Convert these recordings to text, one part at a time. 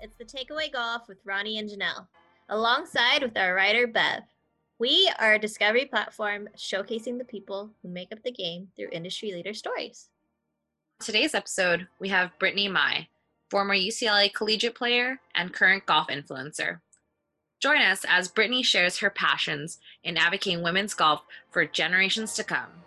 It's the Takeaway Golf with Ronnie and Janelle, alongside with our writer Bev. We are a discovery platform showcasing the people who make up the game through industry leader stories. Today's episode, we have Brittany Mai, former UCLA collegiate player and current golf influencer. Join us as Brittany shares her passions in advocating women's golf for generations to come.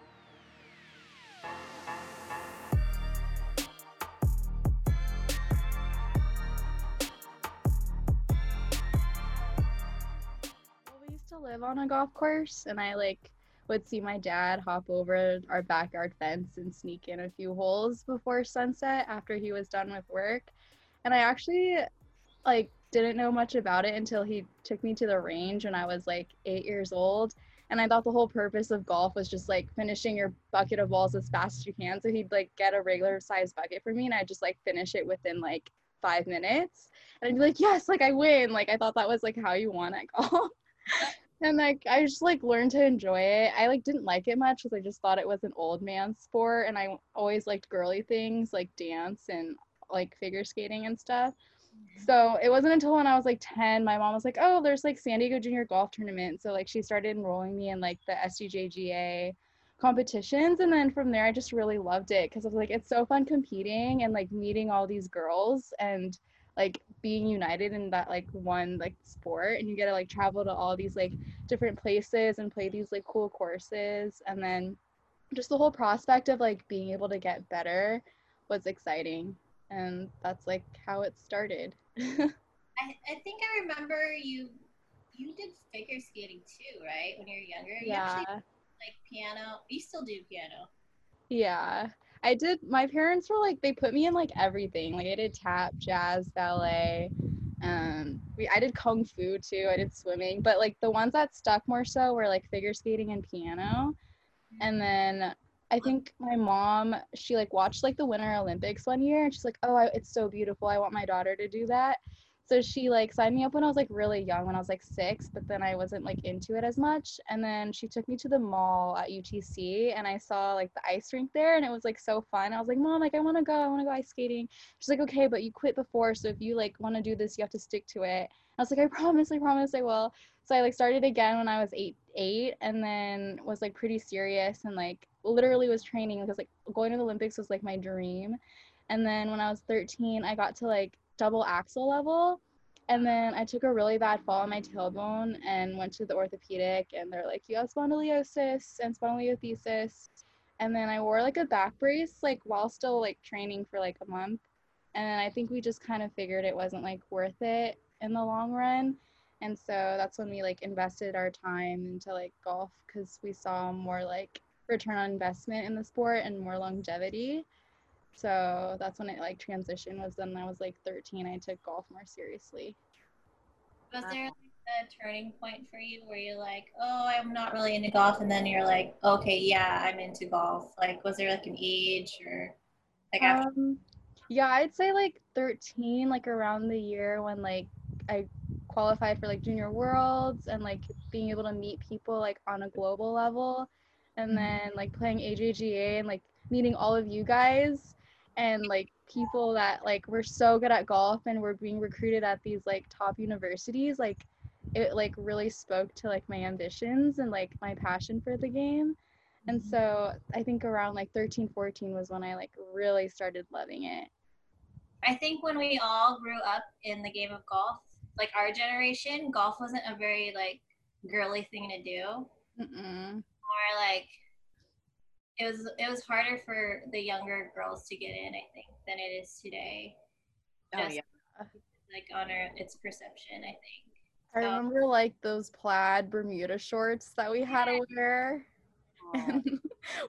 Live on a golf course and I like would see my dad hop over our backyard fence and sneak in a few holes before sunset after he was done with work. And I actually like didn't know much about it until he took me to the range when I was like 8 years old. And I thought the whole purpose of golf was just like finishing your bucket of balls as fast as you can. So he'd like get a regular size bucket for me and I'd just like finish it within like five minutes. And I'd be like, yes, like I win. Like I thought that was like how you won at golf and like I just like learned to enjoy it. I like didn't like it much because I just thought it was an old man sport, and I always liked girly things like dance and like figure skating and stuff. Mm-hmm. So it wasn't until when I was like 10, my mom was like, "Oh, there's like San Diego Junior Golf Tournament." So like she started enrolling me in like the SDJGA competitions, and then from there I just really loved it because I was like, it's so fun competing and like meeting all these girls and like being united in that like one like sport and you get to like travel to all these like different places and play these like cool courses and then just the whole prospect of like being able to get better was exciting and that's like how it started I, I think I remember you you did figure skating too, right? When you were younger. You yeah actually like piano. You still do piano. yeah i did my parents were like they put me in like everything. Like i did tap jazz ballet um we i did kung fu too i did swimming but like the ones that stuck more so were like figure skating and piano. And then i think my mom she like watched like the winter olympics one year and she's like oh I, it's so beautiful i want my daughter to do that so she like signed me up when i was like really young when i was like six but then i wasn't like into it as much. And then she took me to the mall at utc and i saw like the ice rink there and it was like so fun. I was like mom like i want to go i want to go ice skating. She's like okay but you quit before so if you like want to do this you have to stick to it. I was like i promise i promise i will. So i like started again when i was eight eight and then was like pretty serious and like literally was training because like going to the olympics was like my dream. And then when i was 13 i got to like double axel level and then I took a really bad fall on my tailbone and went to the orthopedic and they're like, you have spondylosis and spondylolisthesis. And then I wore like a back brace like while still like training for like a month. And then I think we just kind of figured it wasn't like worth it in the long run. And so that's when we like invested our time into like golf because we saw more like return on investment in the sport and more longevity. So that's when it like transitioned was then I was like 13 I took golf more seriously. Was there like a turning point for you where you're like, oh, I'm not really into golf, and then you're like, okay, yeah, I'm into golf. Like, was there like an age or like after? Um, yeah, I'd say like 13 like around the year when like I qualified for like junior worlds and like being able to meet people like on a global level and then like playing AJGA and like meeting all of you guys and like people that like were so good at golf and were being recruited at these like top universities like it like really spoke to like my ambitions and like my passion for the game and mm-hmm. so i think around like 13 14 was when i like really started loving it I think when we all grew up in the game of golf, like our generation, golf wasn't a very like girly thing to do. Mm-mm. Or like it was it was harder for the younger girls to get in, I think, than it is today. Oh, yeah. Like on our, its perception, I think. i So- remember like those plaid bermuda shorts that we had to wear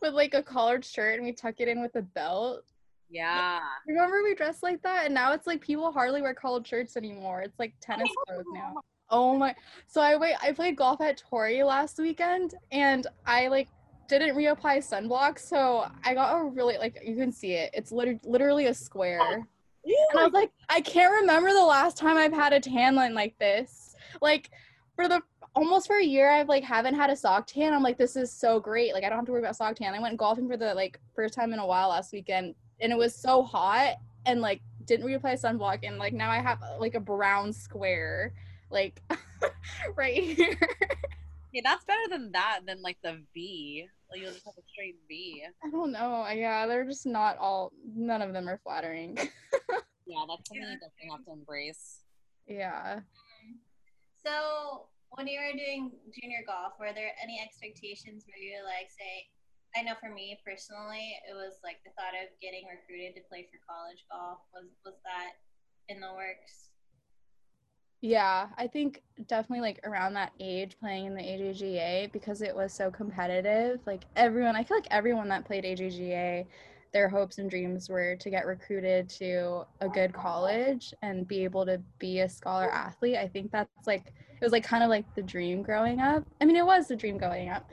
with like a collared shirt and we tuck it in with a belt Yeah. Remember we dressed like that, and now it's like people hardly wear collared shirts anymore. It's like tennis clothes now. Oh my! So I wait. I played golf at Torrey last weekend, and I like didn't reapply sunblock, so I got a really like you can see it. It's liter- literally a square, oh, and I was like, I can't remember the last time I've had a tan line like this. Like for the almost for a year, I've like haven't had a sock tan. I'm like, this is so great. Like I don't have to worry about sock tan. I went golfing for the like first time in a while last weekend, and it was so hot and like didn't reapply sunblock and like now I have like a brown square like right here. Yeah, that's better than that than like the V. Like you'll just have a straight V. I don't know. Yeah, they're just not all none of them are flattering. Yeah, that's something you definitely have to embrace. yeah. So when you were doing junior golf, were there any expectations where you were like, say, I know for me personally, it was like the thought of getting recruited to play for college golf. Was was that in the works? Yeah, I think definitely like around that age playing in the AJGA because it was so competitive. Like everyone, I feel like everyone that played AJGA, their hopes and dreams were to get recruited to a good college and be able to be a scholar athlete. I think that's like it was like kind of like the dream growing up. I mean, it was the dream growing up.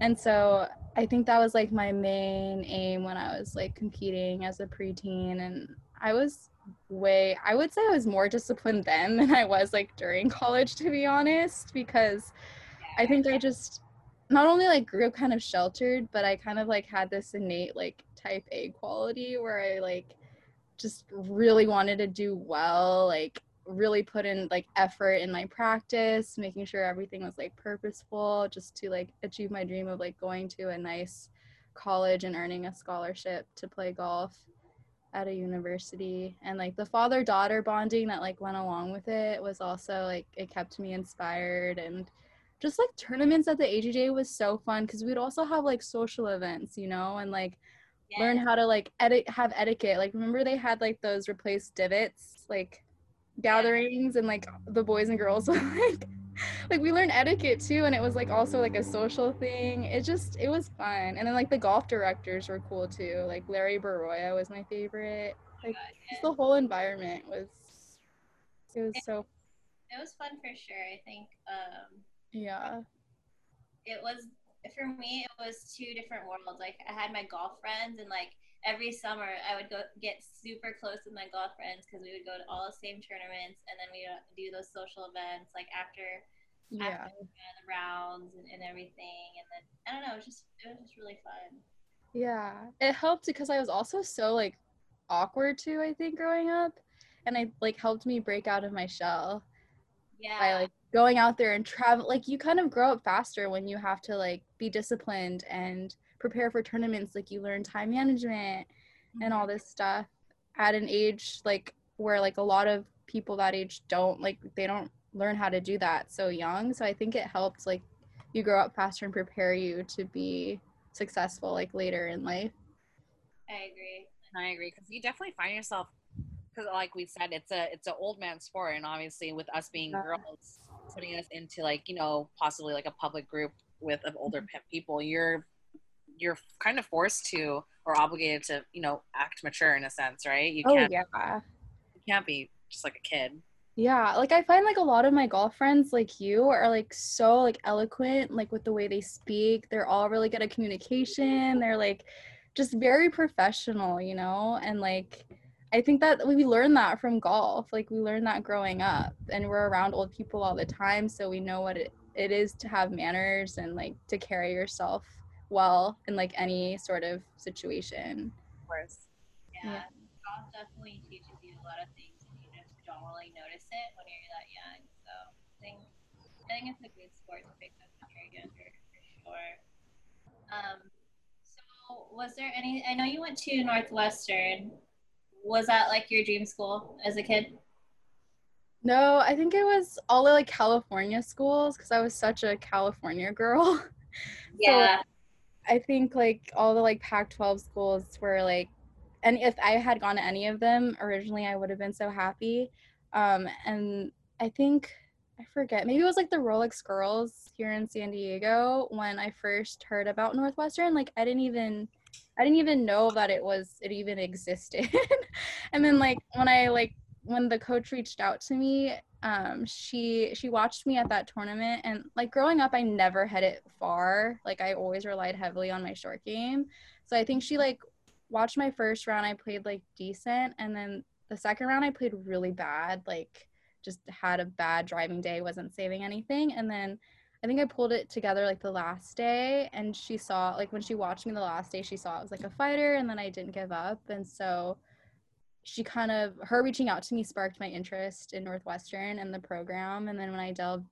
And so I think that was like my main aim when I was like competing as a preteen and I was way I would say I was more disciplined then than I was like during college to be honest because I think I just not only like grew up kind of sheltered but I kind of like had this innate like type A quality where I like just really wanted to do well like really put in like effort in my practice making sure everything was like purposeful just to like achieve my dream of like going to a nice college and earning a scholarship to play golf at a university and like the father daughter bonding that like went along with it was also like it kept me inspired and just like tournaments at the AJJ was so fun because we'd also have like social events you know and like learn how to like edit have etiquette like remember they had like those replaced divots like gatherings and like the boys and girls would, like like we learned etiquette too and it was like also like a social thing it just it was fun and then like the golf directors were cool too like larry baroya was my favorite like just the whole environment was it was so It was fun for sure. I think um, yeah it was for me. It was two different worlds. Like I had my golf friends, and like every summer I would go get super close with my golf friends because we would go to all the same tournaments, and then we would do those social events like after yeah after uh, the rounds and, and everything. And then I don't know, it was just it was just really fun. Yeah, it helped because I was also so like awkward too, I think, growing up. And I like helped me break out of my shell Yeah. by like going out there and travel. Like you kind of grow up faster when you have to like be disciplined and prepare for tournaments. Like you learn time management and all this mm-hmm. stuff at an age like where like a lot of people that age don't like they don't learn how to do that so young. So I think it helped like you grow up faster and prepare you to be successful like later in life. I agree. I agree because you definitely find yourself because, like we said, it's a it's an old man sport, and obviously with us being Yeah. girls, putting us into like you know possibly like a public group with of older mm-hmm. pe- people, you're you're kind of forced to or obligated to you know act mature in a sense, right? You Oh can't yeah. you can't be just like a kid. Yeah, like I find like a lot of my golf friends like you are like so like eloquent like with the way they speak. They're all really good at communication. They're like just very professional, you know? And like I think that we learn that from golf. Like we learn that growing up and we're around old people all the time so we know what it, it is to have manners and like to carry yourself well in like any sort of situation. Of course. Yeah. Yeah. Golf definitely teaches you a lot of things and you just don't really notice it when you're that young. So I think I think it's a good sport to pick up when you're younger for sure. Um so was there any I know you went to Northwestern. Was that like your dream school as a kid? No, I think it was all the like California schools because I was such a California girl. Yeah. I think like all the like Pac 12 schools were like, and if I had gone to any of them originally, I would have been so happy. Um, and I think, I forget, maybe it was like the Rolex Girls here in San Diego when I first heard about Northwestern. Like, I didn't even. I didn't even know that it was it even existed. and then like when I like when the coach reached out to me, um, she she watched me at that tournament and like growing up I never hit it far. Like I always relied heavily on my short game. So I think she like watched my first round I played like decent and then the second round I played really bad, like just had a bad driving day, wasn't saving anything. And then I think I pulled it together like the last day and she saw like when she watched me the last day she saw it was like a fighter and then I didn't give up and so she kind of her reaching out to me sparked my interest in Northwestern and the program. And then when I delved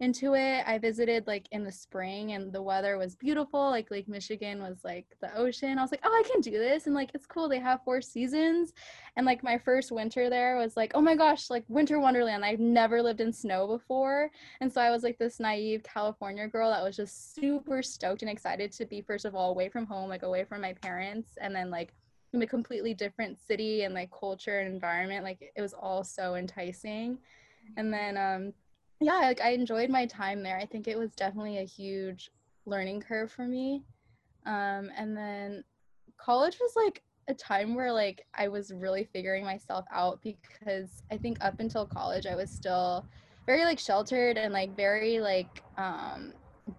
into it, I visited like in the spring and the weather was beautiful. Like Lake Michigan was like the ocean. I was like, oh, I can do this. And like it's cool. They have four seasons. And like my first winter there was like, oh my gosh, like winter wonderland. I've never lived in snow before. And so I was like this naive California girl that was just super stoked and excited to be first of all away from home, like away from my parents, and then like a completely different city and like culture and environment like it was all so enticing. And then um yeah like i enjoyed my time there. I think it was definitely a huge learning curve for me. Um and then college was like a time where like i was really figuring myself out because i think up until college i was still very like sheltered and like very like um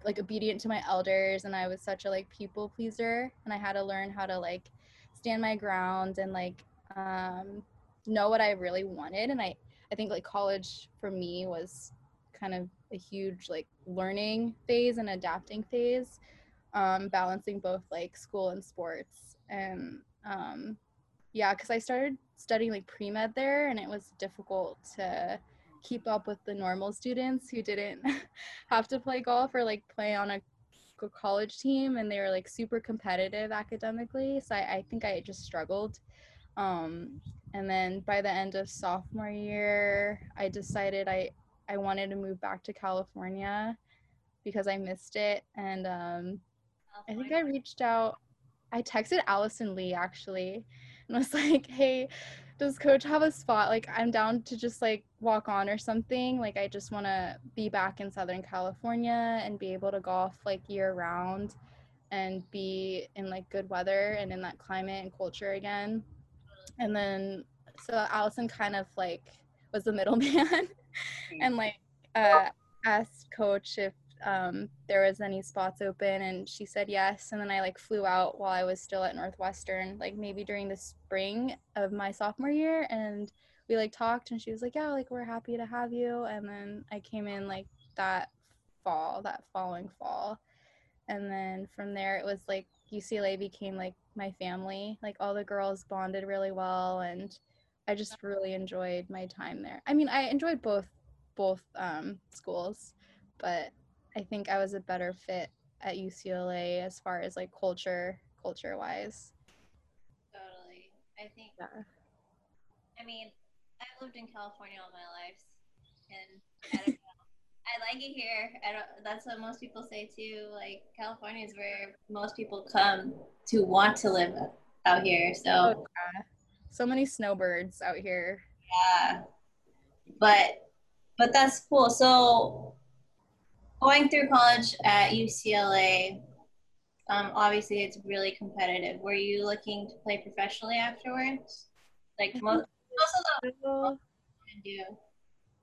like obedient to my elders. And i was such a like people pleaser. And i had to learn how to like stand my ground and like um, know what I really wanted. And I, I think like college for me was kind of a huge like learning phase and adapting phase, um, balancing both like school and sports. And um, yeah, because I started studying like pre med there, and it was difficult to keep up with the normal students who didn't have to play golf or like play on a college team and they were like super competitive academically so i, I think i just struggled. Um, and then by the end of sophomore year i decided i i wanted to move back to california because i missed it and um, i think i reached out i texted Alison Lee actually and was like hey does coach have a spot like i'm down to just like walk on or something? Like i just want to be back in southern california and be able to golf like year round and be in like good weather and in that climate and culture again. And then so Alison kind of like was the middleman and like uh asked coach if um, there was any spots open and she said yes and then i like flew out while i was still at northwestern like maybe during the spring of my sophomore year and we like talked and she was like yeah like we're happy to have you and then i came in like that fall that following fall and then from there it was like ucla became like my family like all the girls bonded really well and i just really enjoyed my time there. I mean i enjoyed both both um, schools but I think I was a better fit at UCLA as far as like culture, culture wise. Totally. I think. Yeah. I mean, I've lived in California all my life, and I don't know. I like it here. I don't. That's what most people say too. Like California is where most people come to want to live out here. So. Oh, yeah. So many snowbirds out here. Yeah. But but that's cool. So going through college at UCLA, um, obviously it's really competitive. Were you looking to play professionally afterwards? Like most, most of the women do.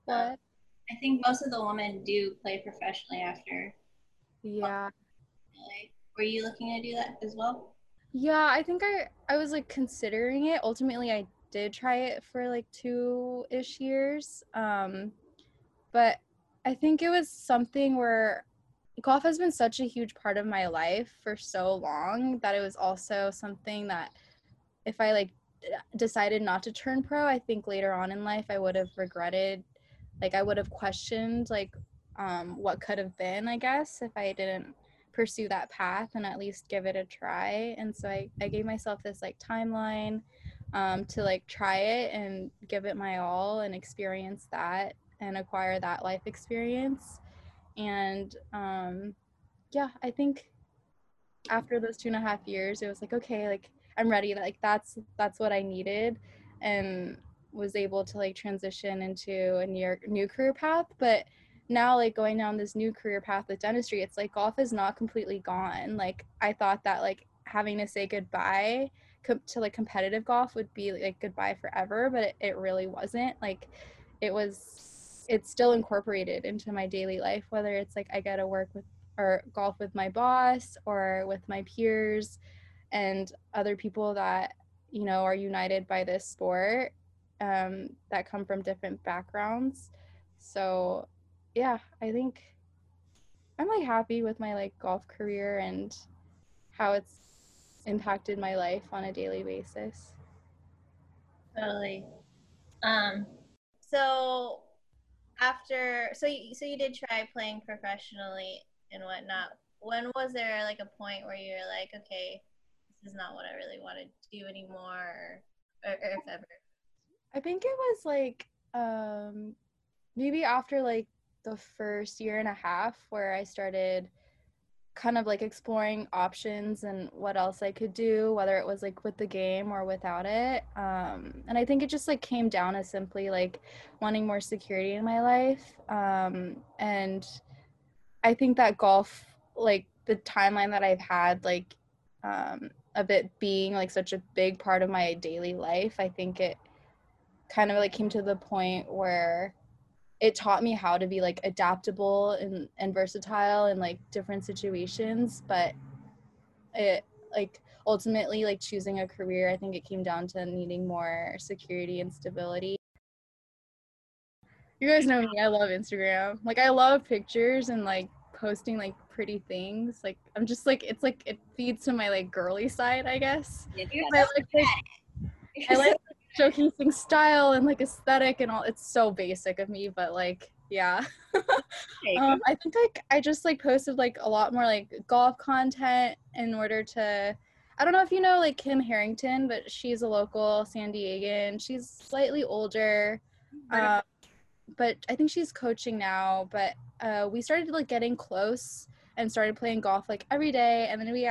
What? I think most of the women do play professionally after. Yeah. Were you looking to do that as well? Yeah, I think I I was like considering it. Ultimately, I did try it for like two ish years. Um, but I think it was something where golf has been such a huge part of my life for so long that it was also something that if I like decided not to turn pro, I think later on in life I would have regretted like I would have questioned like um, what could have been, I guess, if I didn't pursue that path and at least give it a try. And so I, I gave myself this like timeline um, to like try it and give it my all and experience that and acquire that life experience. And um, yeah, I think after those two and a half years, it was like, okay, like I'm ready. Like that's that's what I needed, and was able to like transition into a new new career path. But now, like going down this new career path with dentistry, it's like golf is not completely gone. Like I thought that like having to say goodbye to like competitive golf would be like goodbye forever, but it, it really wasn't. Like it was it's still incorporated into my daily life whether it's like i get to work with or golf with my boss or with my peers and other people that you know are united by this sport um, that come from different backgrounds so yeah i think i'm like happy with my like golf career and how it's impacted my life on a daily basis Totally. Um, so after, so you, so you did try playing professionally and whatnot. When was there like a point where you're like, okay, this is not what I really want to do anymore, or, or if ever? I think it was like um maybe after like the first year and a half where I started kind of like exploring options and what else I could do, whether it was like with the game or without it. Um, and I think it just like came down as simply like wanting more security in my life. Um, and I think that golf, like the timeline that I've had, like um, of it being like such a big part of my daily life, I think it kind of like came to the point where it taught me how to be like adaptable and, and versatile in like different situations but it like ultimately like choosing a career i think it came down to needing more security and stability. You guys know me i love instagram. Like i love pictures and like posting like pretty things. Like i'm just like it's like it feeds to my like girly side i guess. Yeah, I like, like I good. Showcasing style and like aesthetic and all. It's so basic of me, but like, yeah. um, I think like I just like posted like a lot more like golf content in order to. I don't know if you know like Kim Harrington, but she's a local San Diegan. She's slightly older, um, but I think she's coaching now. But uh, we started like getting close and started playing golf like every day, and then we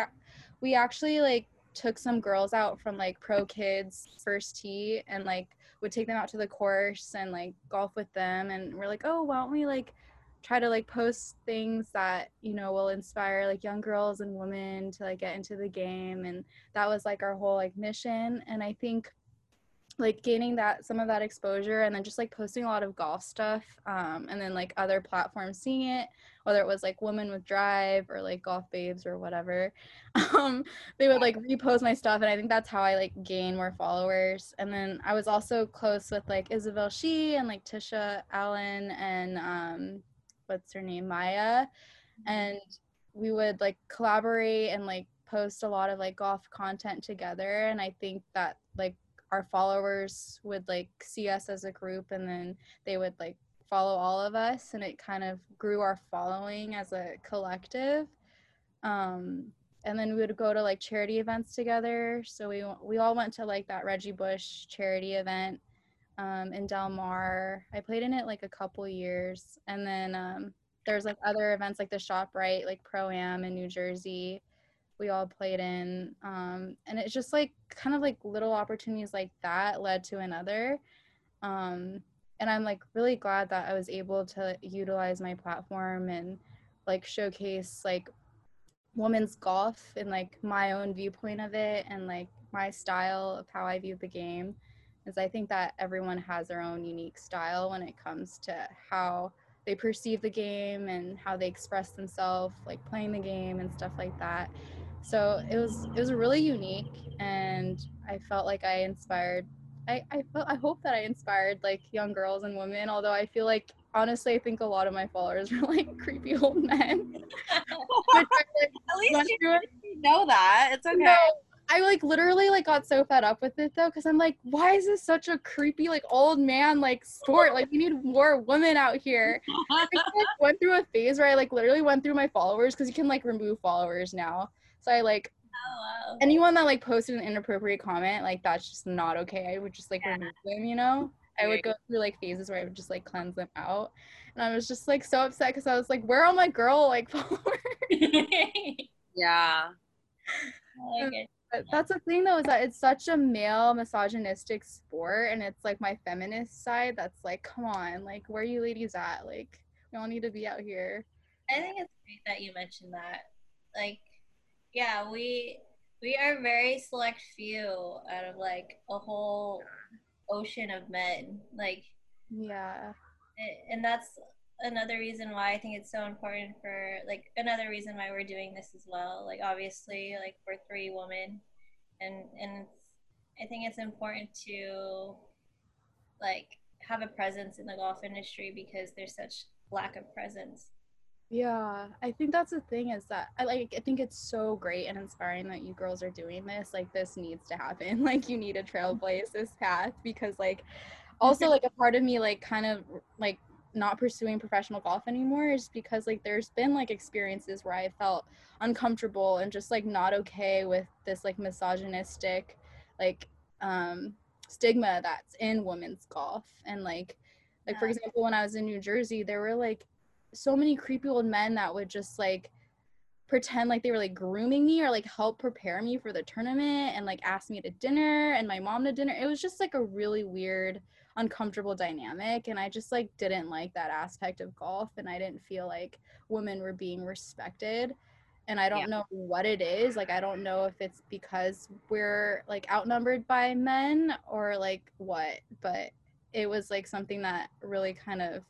we actually like took some girls out from like pro kids first tee and like would take them out to the course and like golf with them. And we're like oh why don't we like try to like post things that you know will inspire like young girls and women to like get into the game. And that was like our whole like mission. And i think like gaining that some of that exposure and then just like posting a lot of golf stuff um, and then like other platforms seeing it whether it was like women with drive or like golf babes or whatever um, they would like repost my stuff and i think that's how i like gain more followers and then i was also close with like isabel she and like Tisha Alyn and um, what's her name maya and we would like collaborate and like post a lot of like golf content together and i think that like our followers would like see us as a group and then they would like follow all of us and it kind of grew our following as a collective. Um and then we would go to like charity events together. So we we all went to like that reggie bush charity event um, in del mar. I played in it like a couple years. And then um, there's like other events like the ShopRite like pro am in new jersey we all played in. Um, and it's just like kind of like little opportunities like that led to another. Um, and i'm like really glad that i was able to utilize my platform and like showcase like women's golf and like my own viewpoint of it and like my style of how i view the game. Is i think that everyone has their own unique style when it comes to how they perceive the game and how they express themselves like playing the game and stuff like that. So it was it was really unique and i felt like i inspired i i i hope that i inspired like young girls and women although i feel like honestly i think a lot of my followers are like creepy old men like, At least you know that. It's okay. No, I like literally like got so fed up with it though, because I'm like, why is this such a creepy like old man like sport? Like we need more women out here. I like, went through a phase where I like literally went through my followers because you can like remove followers now. So I like wow. anyone that like posted an inappropriate comment, like that's just not okay. I would just like remove them, you know? I would go through like phases where I would just like cleanse them out. And I was just like so upset because I was like, where are all my girl like followers? yeah. Like. That's the thing though is that it's such a male misogynistic sport and it's like my feminist side that's like come on like where are you ladies at like we all need to be out here I think it's great that you mentioned that. Like, yeah, we we are very select few out of like a whole ocean of men. Like, yeah and that's another reason why I think it's so important for like another reason why we're doing this as well. Like, obviously, like we're three women, and and it's, I think it's important to like have a presence in the golf industry because there's such lack of presence. Yeah, I think that's the thing is that I like I think it's so great and inspiring that you girls are doing this. Like this needs to happen. Like you need to trailblaze this path because like also like a part of me like kind of like not pursuing professional golf anymore is because like there's been like experiences where I felt uncomfortable and just like not okay with this like misogynistic like um stigma that's in women's golf and like like for example when I was in New Jersey there were like so many creepy old men that would just like pretend like they were like grooming me or like help prepare me for the tournament and like ask me to dinner and my mom to dinner. It was just like a really weird, uncomfortable dynamic. And I just like didn't like that aspect of golf and I didn't feel like women were being respected. And I don't Yeah. know what it is. Like, I don't know if it's because we're like outnumbered by men or like what, but it was like something that really kind of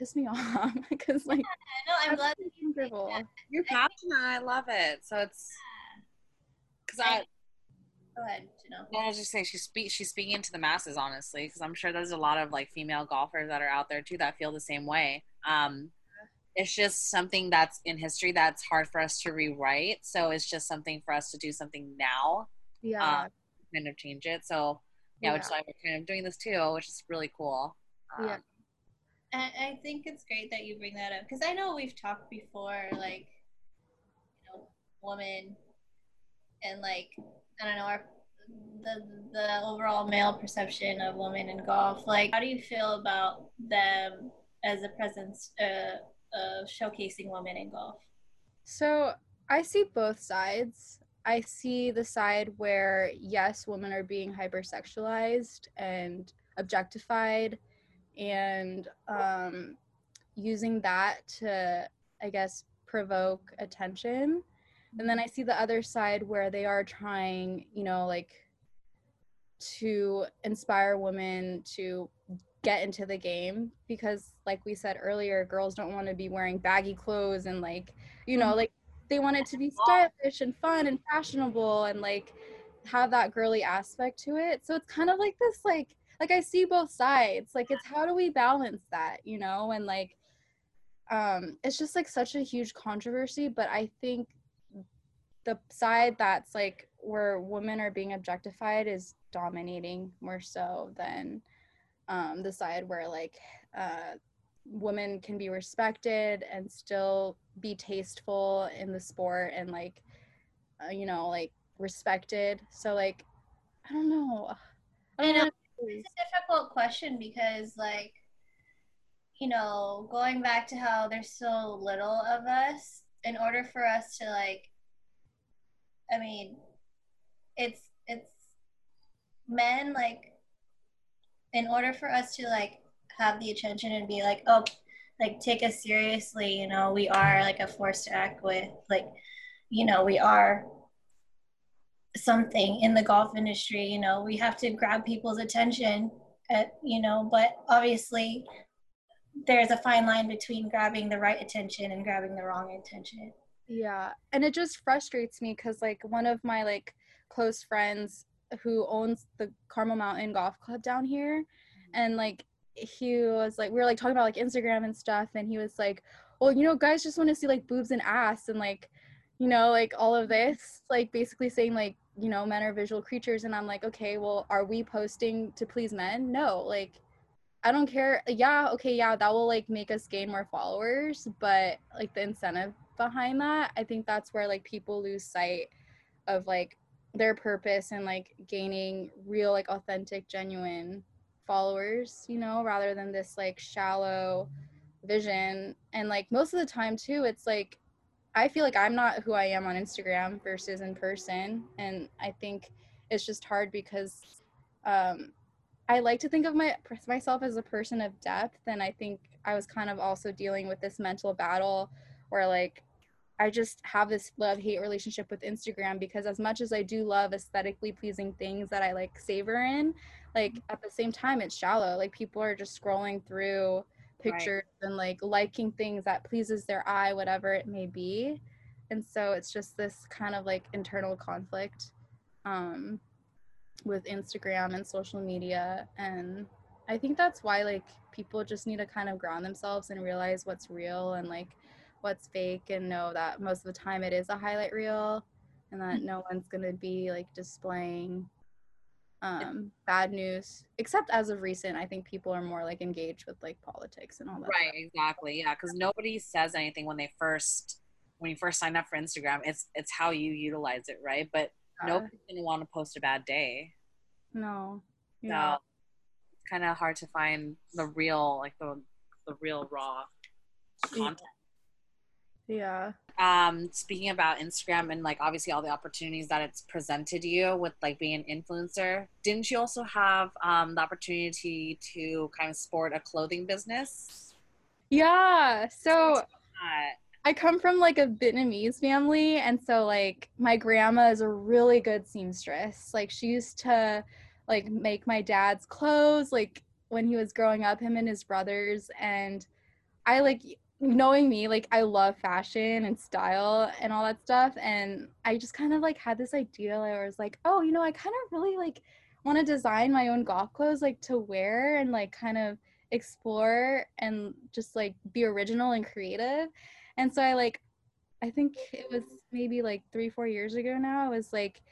pissed me off because like I know. I'm glad that you think uncomfortable. that. You're passionate. I love it. So it's because I. Go ahead, You know. No, I was just saying she's speak she's speaking to the masses honestly because I'm sure there's a lot of like female golfers that are out there too that feel the same way. Um, it's just something that's in history that's hard for us to rewrite. So it's just something for us to do something now, Yeah. kind of change it. So yeah, which is why we're kind of doing this too, which is really cool. Um, Yeah. I, think it's great that you bring that up because I know we've talked before, like, you know, women and like I don't know our the the overall male perception of women in golf. Like, how do you feel about them as a presence uh, of showcasing women in golf? So I see both sides. I see the side where, yes, women are being hypersexualized and objectified and um, using that to, I guess, provoke attention. And then I see the other side where they are trying, you know, like to inspire women to get into the game because like we said earlier girls don't want to be wearing baggy clothes and like you know like they want it to be stylish and fun and fashionable and like have that girly aspect to it so it's kind of like this like like i see both sides. Like it's how do we balance that you know? And like um it's just like such a huge controversy but i think the side that's like where women are being objectified is dominating more so than um, the side where like uh, women can be respected and still be tasteful in the sport and like uh, you know like respected. So like i don't know. I don't know. Know It's a difficult question because, like, you know, going back to how there's so little of us, in order for us to like, I mean, it's it's men like, in order for us to like have the attention and be like, oh, like take us seriously, you know, we are like a force to act with, like, you know, we are something in the golf industry you know we have to grab people's attention at you know but obviously there's a fine line between grabbing the right attention and grabbing the wrong attention. Yeah, and it just frustrates me because like one of my like close friends who owns the Carmel Mountain Golf Club down here, mm-hmm. and like he was like we were like talking about like Instagram and stuff, and he was like, "Well, you know, guys just want to see like boobs and ass and like, you know, like all of this, like basically saying like you know men are visual creatures," and I'm like, okay, well, are we posting to please men? No, like. I don't care. Yeah, okay, yeah, that will like make us gain more followers, but like the incentive behind that, I think that's where like people lose sight of like their purpose and like gaining real like authentic genuine followers, you know, rather than this like shallow vision. And like most of the time too, it's like I feel like I'm not who I am on Instagram versus in person, and I think it's just hard because um I like to think of my myself as a person of depth, and I think I was kind of also dealing with this mental battle where like I just have this love hate relationship with Instagram because as much as I do love aesthetically pleasing things that I like savor in, like at the same time it's shallow. Like people are just scrolling through pictures and like liking things that pleases their eye, whatever it may be. And so it's just this kind of like internal conflict um with Instagram and social media. And I think that's why like people just need to kind of ground themselves and realize what's real and like what's fake and know that most of the time it is a highlight reel and that no one's going to be like displaying um bad news except as of recent i think people are more like engaged with like politics and all that Right, stuff. exactly. Yeah, because nobody says anything when they first when you first sign up for Instagram. It's it's how you utilize it, right? But nobody's gonna want to post a bad day. no So it's kind of hard to find the real, like the the real raw content. Yeah Um, speaking about Instagram and like obviously all the opportunities that it's presented you with like being an influencer, didn't you also have um the opportunity to kind of sport a clothing business? yeah so I come from like a Vietnamese family, and so like my grandma is a really good seamstress. Like she used to like make my dad's clothes like when he was growing up, him and his brothers. And I like knowing me, like I love fashion and style and all that stuff. And I just kind of like had this idea where I was like, oh, you know, I kind of really like want to design my own golf clothes like to wear and like kind of explore and just like be original and creative. And so I like I think it was maybe like 3 4 years ago now. I was like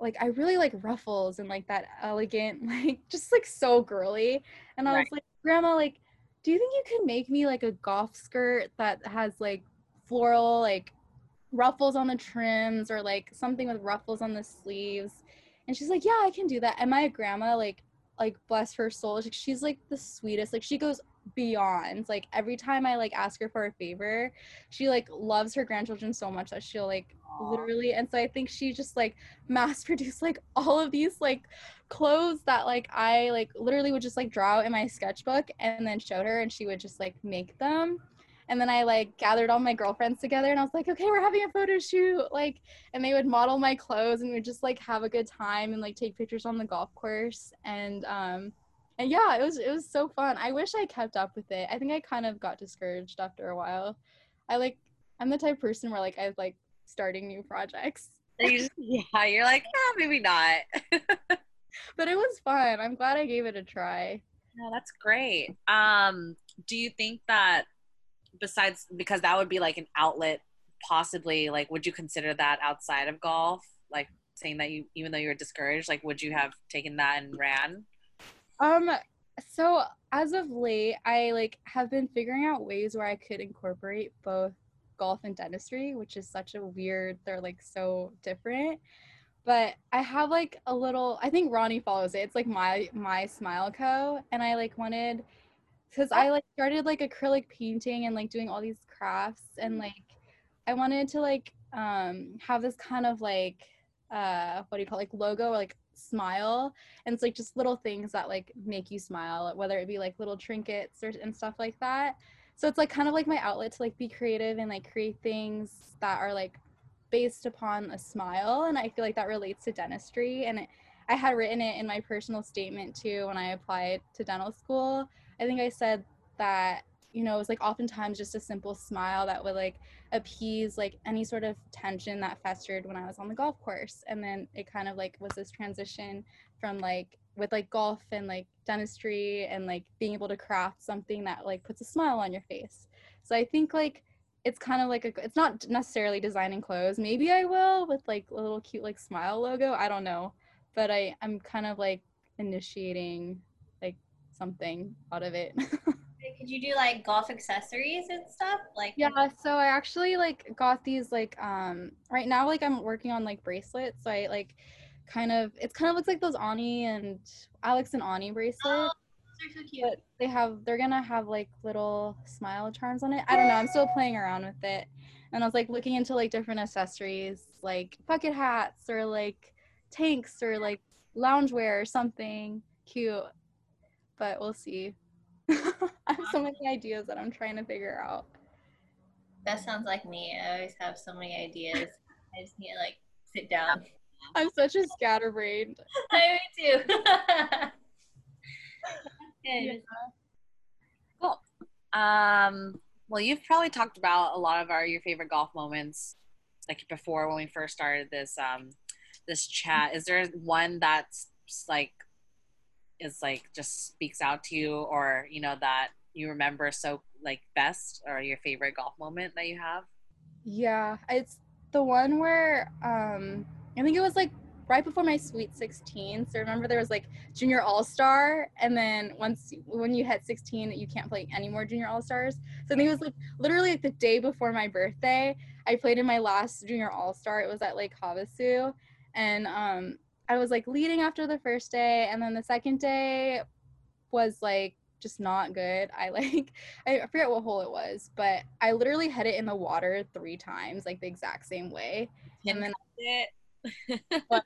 like I really like ruffles and like that elegant like just like so girly. And I was like, "Grandma, like do you think you could make me like a golf skirt that has like floral like ruffles on the trims or like something with ruffles on the sleeves?" And she's like, "Yeah, I can do that." And my grandma like like bless her soul, she- she's like the sweetest. Like she goes beyond. Like every time I like ask her for a favor, she like loves her grandchildren so much that she'll like literally and so I think she just like mass produced like all of these like clothes that like I like literally would just like draw in my sketchbook and then showed her and she would just like make them. And then I like gathered all my girlfriends together and I was like, okay, we're having a photo shoot. Like, and they would model my clothes and we'd just like have a good time and like take pictures on the golf course. And um and yeah, it was it was so fun. I wish I kept up with it. I think I kind of got discouraged after a while. I like I'm the type of person where like I like starting new projects. yeah, you're like, ah, maybe not. But it was fun. I'm glad I gave it a try. No, that's great. Um, do you think that besides because that would be like an outlet, possibly like would you consider that outside of golf? Like saying that you even though you were discouraged, like would you have taken that and ran? Um so as of late, I like have been figuring out ways where I could incorporate both golf and dentistry, which is such a weird, they're like so different. But I have like a little I think Ronnie follows it. It's like my my smile co. And I like wanted because I like started like acrylic painting and like doing all these crafts and like I wanted to like um have this kind of like uh what do you call it, like logo or like smile and it's like just little things that like make you smile whether it be like little trinkets or and stuff like that so it's like kind of like my outlet to like be creative and like create things that are like based upon a smile and i feel like that relates to dentistry and it, i had written it in my personal statement too when i applied to dental school i think i said that you know it was like oftentimes just a simple smile that would like appease like any sort of tension that festered when I was on the golf course. And then it kind of like was this transition from like with like golf and like dentistry and like being able to craft something that like puts a smile on your face. So I think like it's kind of like a it's not necessarily designing clothes. Maybe I will with like a little cute like smile logo. I don't know. But I I'm kind of like initiating like something out of it. Could you do like golf accessories and stuff? Like Yeah, so I actually like got these like um right now like I'm working on like bracelets. So I like kind of it's kind of looks like those Ani and Alex and Ani bracelets. Oh, those are so cute. But they have they're gonna have like little smile charms on it. I don't know, I'm still playing around with it. And I was like looking into like different accessories like bucket hats or like tanks or like loungewear or something cute. But we'll see. I have so many ideas that I'm trying to figure out. That sounds like me. I always have so many ideas. I just need to like sit down. I'm such a scatterbrained. I me too. Good. Cool. Um, well, you've probably talked about a lot of our your favorite golf moments, like before when we first started this um this chat. Is there one that's like is like just speaks out to you or you know that you remember so like best or your favorite golf moment that you have Yeah, it's the one where um I think it was like right before my sweet 16. So remember there was like junior all-star and then once when you hit 16 you can't play any more junior all-stars. So I think it was like literally like the day before my birthday. I played in my last junior all-star. It was at Lake Havasu and um I was like leading after the first day and then the second day was like just not good. I like I forget what hole it was, but I literally hit it in the water three times, like the exact same way. And then it what?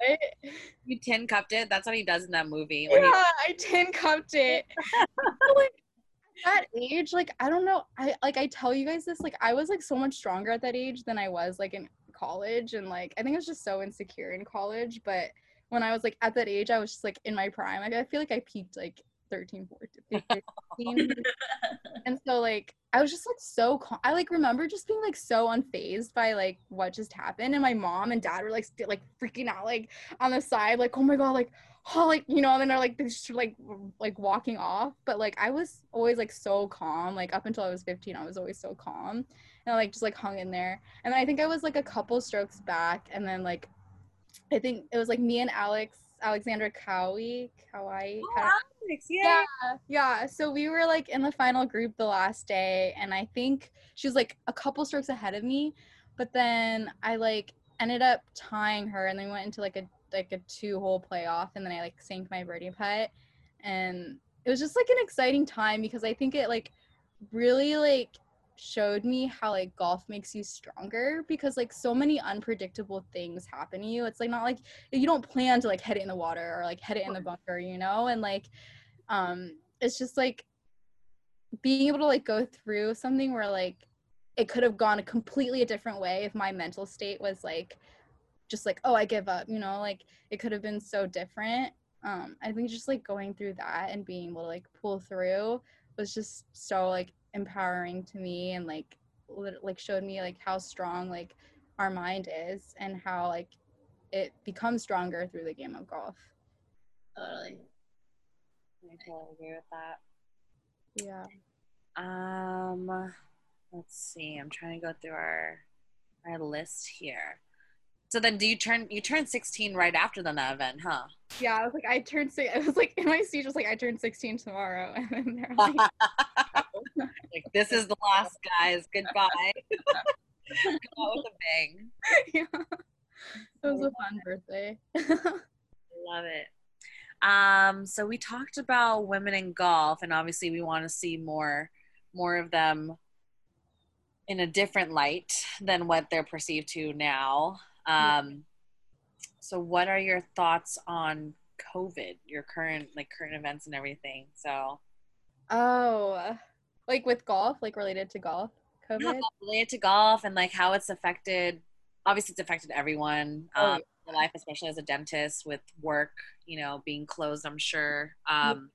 you tin cupped it that's what he does in that movie yeah, I tin cupped it. Like at that age, like I don't know. I like I tell you guys this, like I was like so much stronger at that age than I was like in college, and like I think I was just so insecure in college. But when I was like at that age, I was just like in my prime. Like I feel like I peaked like 13, 14, 15. and so like I was just like so I like remember just being like so unfazed by like what just happened. And my mom and dad were like st- like freaking out like on the side like oh my god like oh like you know and then they're like they're just like like walking off. But like I was always like so calm like up until I was 15 I was always so calm. And I like just like hung in there. And then I think I was like a couple strokes back. And then like I think it was like me and Alex Alexandra Cowie Cowie oh, Alex, yeah. yeah, yeah. So we were like in the final group the last day, and I think she was like a couple strokes ahead of me, but then I like ended up tying her, and then we went into like a like a two hole playoff, and then I like sank my birdie putt, and it was just like an exciting time because I think it like really like showed me how like golf makes you stronger because like so many unpredictable things happen to you. It's like not like you don't plan to like head it in the water or like head it in the bunker, you know? And like um it's just like being able to like go through something where like it could have gone a completely a different way if my mental state was like just like oh I give up, you know? Like it could have been so different. Um I think just like going through that and being able to like pull through was just so like empowering to me and like like showed me like how strong like our mind is and how like it becomes stronger through the game of golf. Totally. I totally agree with that. Yeah. Um, let's see. I'm trying to go through our our list here. So then, do you turn you turn 16 right after the event, huh? Yeah, I was like I turned six I was like in my speech was like I turned 16 tomorrow and then they're like like this is the last, guys. Goodbye. Go out with a bang. yeah. It was a fun birthday. Love it. Um, so we talked about women in golf, and obviously we want to see more, more of them in a different light than what they're perceived to now. Um, so what are your thoughts on COVID, your current like current events and everything? So oh, like with golf, like related to golf, yeah, COVID. related to golf and like how it's affected. Obviously, it's affected everyone. Oh, Um, their life, especially as a dentist with work, you know, being closed. I'm sure. Um,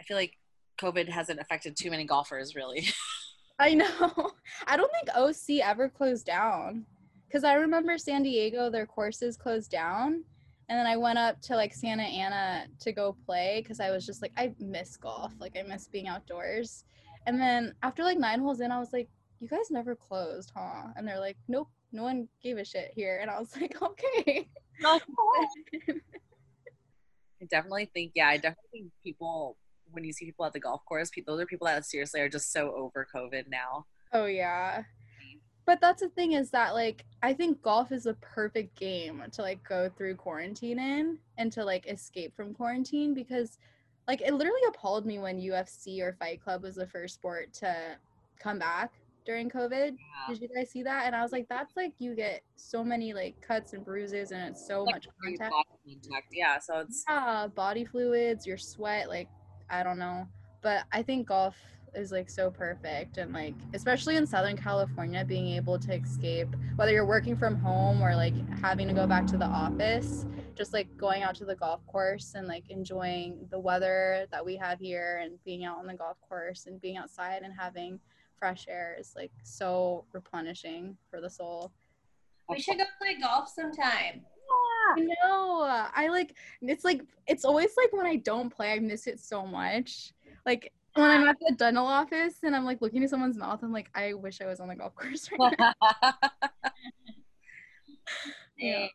I feel like COVID hasn't affected too many golfers, really. I know. I don't think OC ever closed down. Cause I remember San Diego, their courses closed down. And then I went up to like Santa Ana to go play because I was just like, I miss golf. Like I miss being outdoors. And then after like nine holes in, I was like, you guys never closed, huh? And they're like, nope, no one gave a shit here. And I was like, okay. I definitely think, yeah, I definitely think people, when you see people at the golf course, people, those are people that seriously are just so over COVID now. Oh yeah. But that's the thing is that like I think golf is a perfect game to like go through quarantine in and to like escape from quarantine because like it literally appalled me when UFC or Fight Club was the first sport to come back during COVID. Yeah. Did you guys see that? And I was like, that's like you get so many like cuts and bruises and it's so Like, much contact. contact. Yeah, so it's Yeah, body fluids, your sweat, like I don't know. But I think golf is like so perfect and like especially in Southern California being able to escape whether you're working from home or like having to go back to the office, just like going out to the golf course and like enjoying the weather that we have here and being out on the golf course and being outside and having fresh air is like so replenishing for the soul. We should go play golf sometime. Yeah. I know. I like it's like it's always like when I don't play, I miss it so much. Like when I'm at the dental office and I'm like looking at someone's mouth, I'm like, I wish I was on the golf course right now. yeah.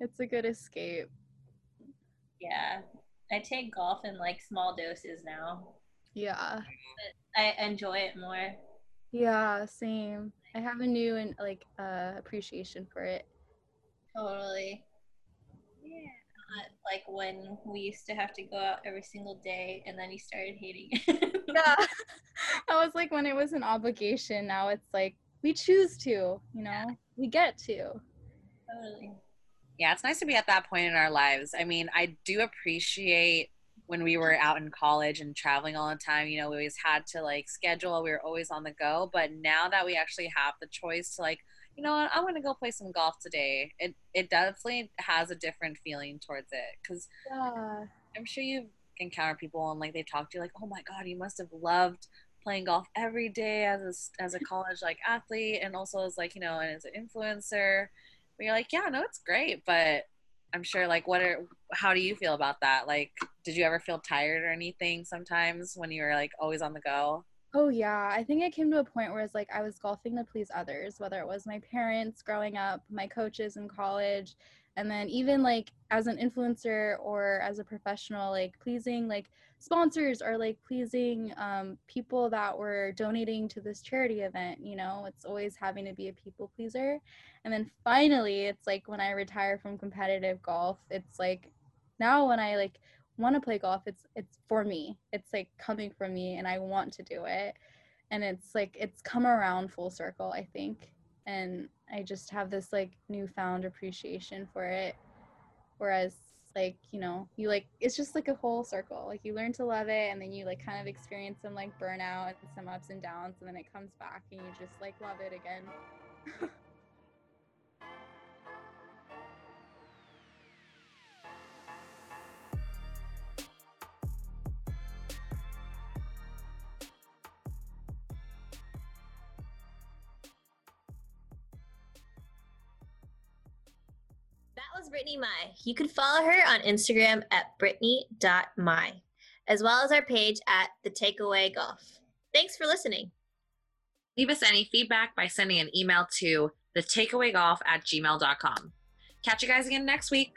It's a good escape. Yeah. I take golf in like small doses now. Yeah. But I enjoy it more. Yeah, same. I have a new and like uh appreciation for it. Totally. Yeah. like when we used to have to go out every single day and then you started hating it. yeah. That was like when it was an obligation. Now it's like we choose to, you know, yeah. we get to. Totally. Yeah, it's nice to be at that point in our lives. I mean, I do appreciate when we were out in college and traveling all the time, you know, we always had to like schedule, we were always on the go. But now that we actually have the choice to like, you know what, I'm gonna go play some golf today. It it definitely has a different feeling towards it because yeah. I'm sure you've encountered people and like they talk to you like, oh my god, you must have loved playing golf every day as a, as a college like athlete and also as like you know and as an influencer but you're like, yeah, no, it's great, but I'm sure like what are how do you feel about that? Like did you ever feel tired or anything sometimes when you were like always on the go? Oh yeah, I think it came to a point where it's like I was golfing to please others, whether it was my parents growing up, my coaches in college, and then even like as an influencer or as a professional like pleasing like sponsors or like pleasing um, people that were donating to this charity event you know it's always having to be a people pleaser. And then finally it's like when i retire from competitive golf it's like now when i like want to play golf it's it's for me it's like coming from me and i want to do it and it's like it's come around full circle i think and I just have this like newfound appreciation for it. Whereas like, you know, you like it's just like a whole circle. Like you learn to love it and then you like kind of experience some like burnout and some ups and downs and then it comes back and you just like love it again. Brittany Mai. You can follow her on Instagram at brittany.mai, as well as our page at The Takeaway Golf. Thanks for listening. Leave us any feedback by sending an email to thetakeawaygolf at gmail.com. Catch you guys again next week.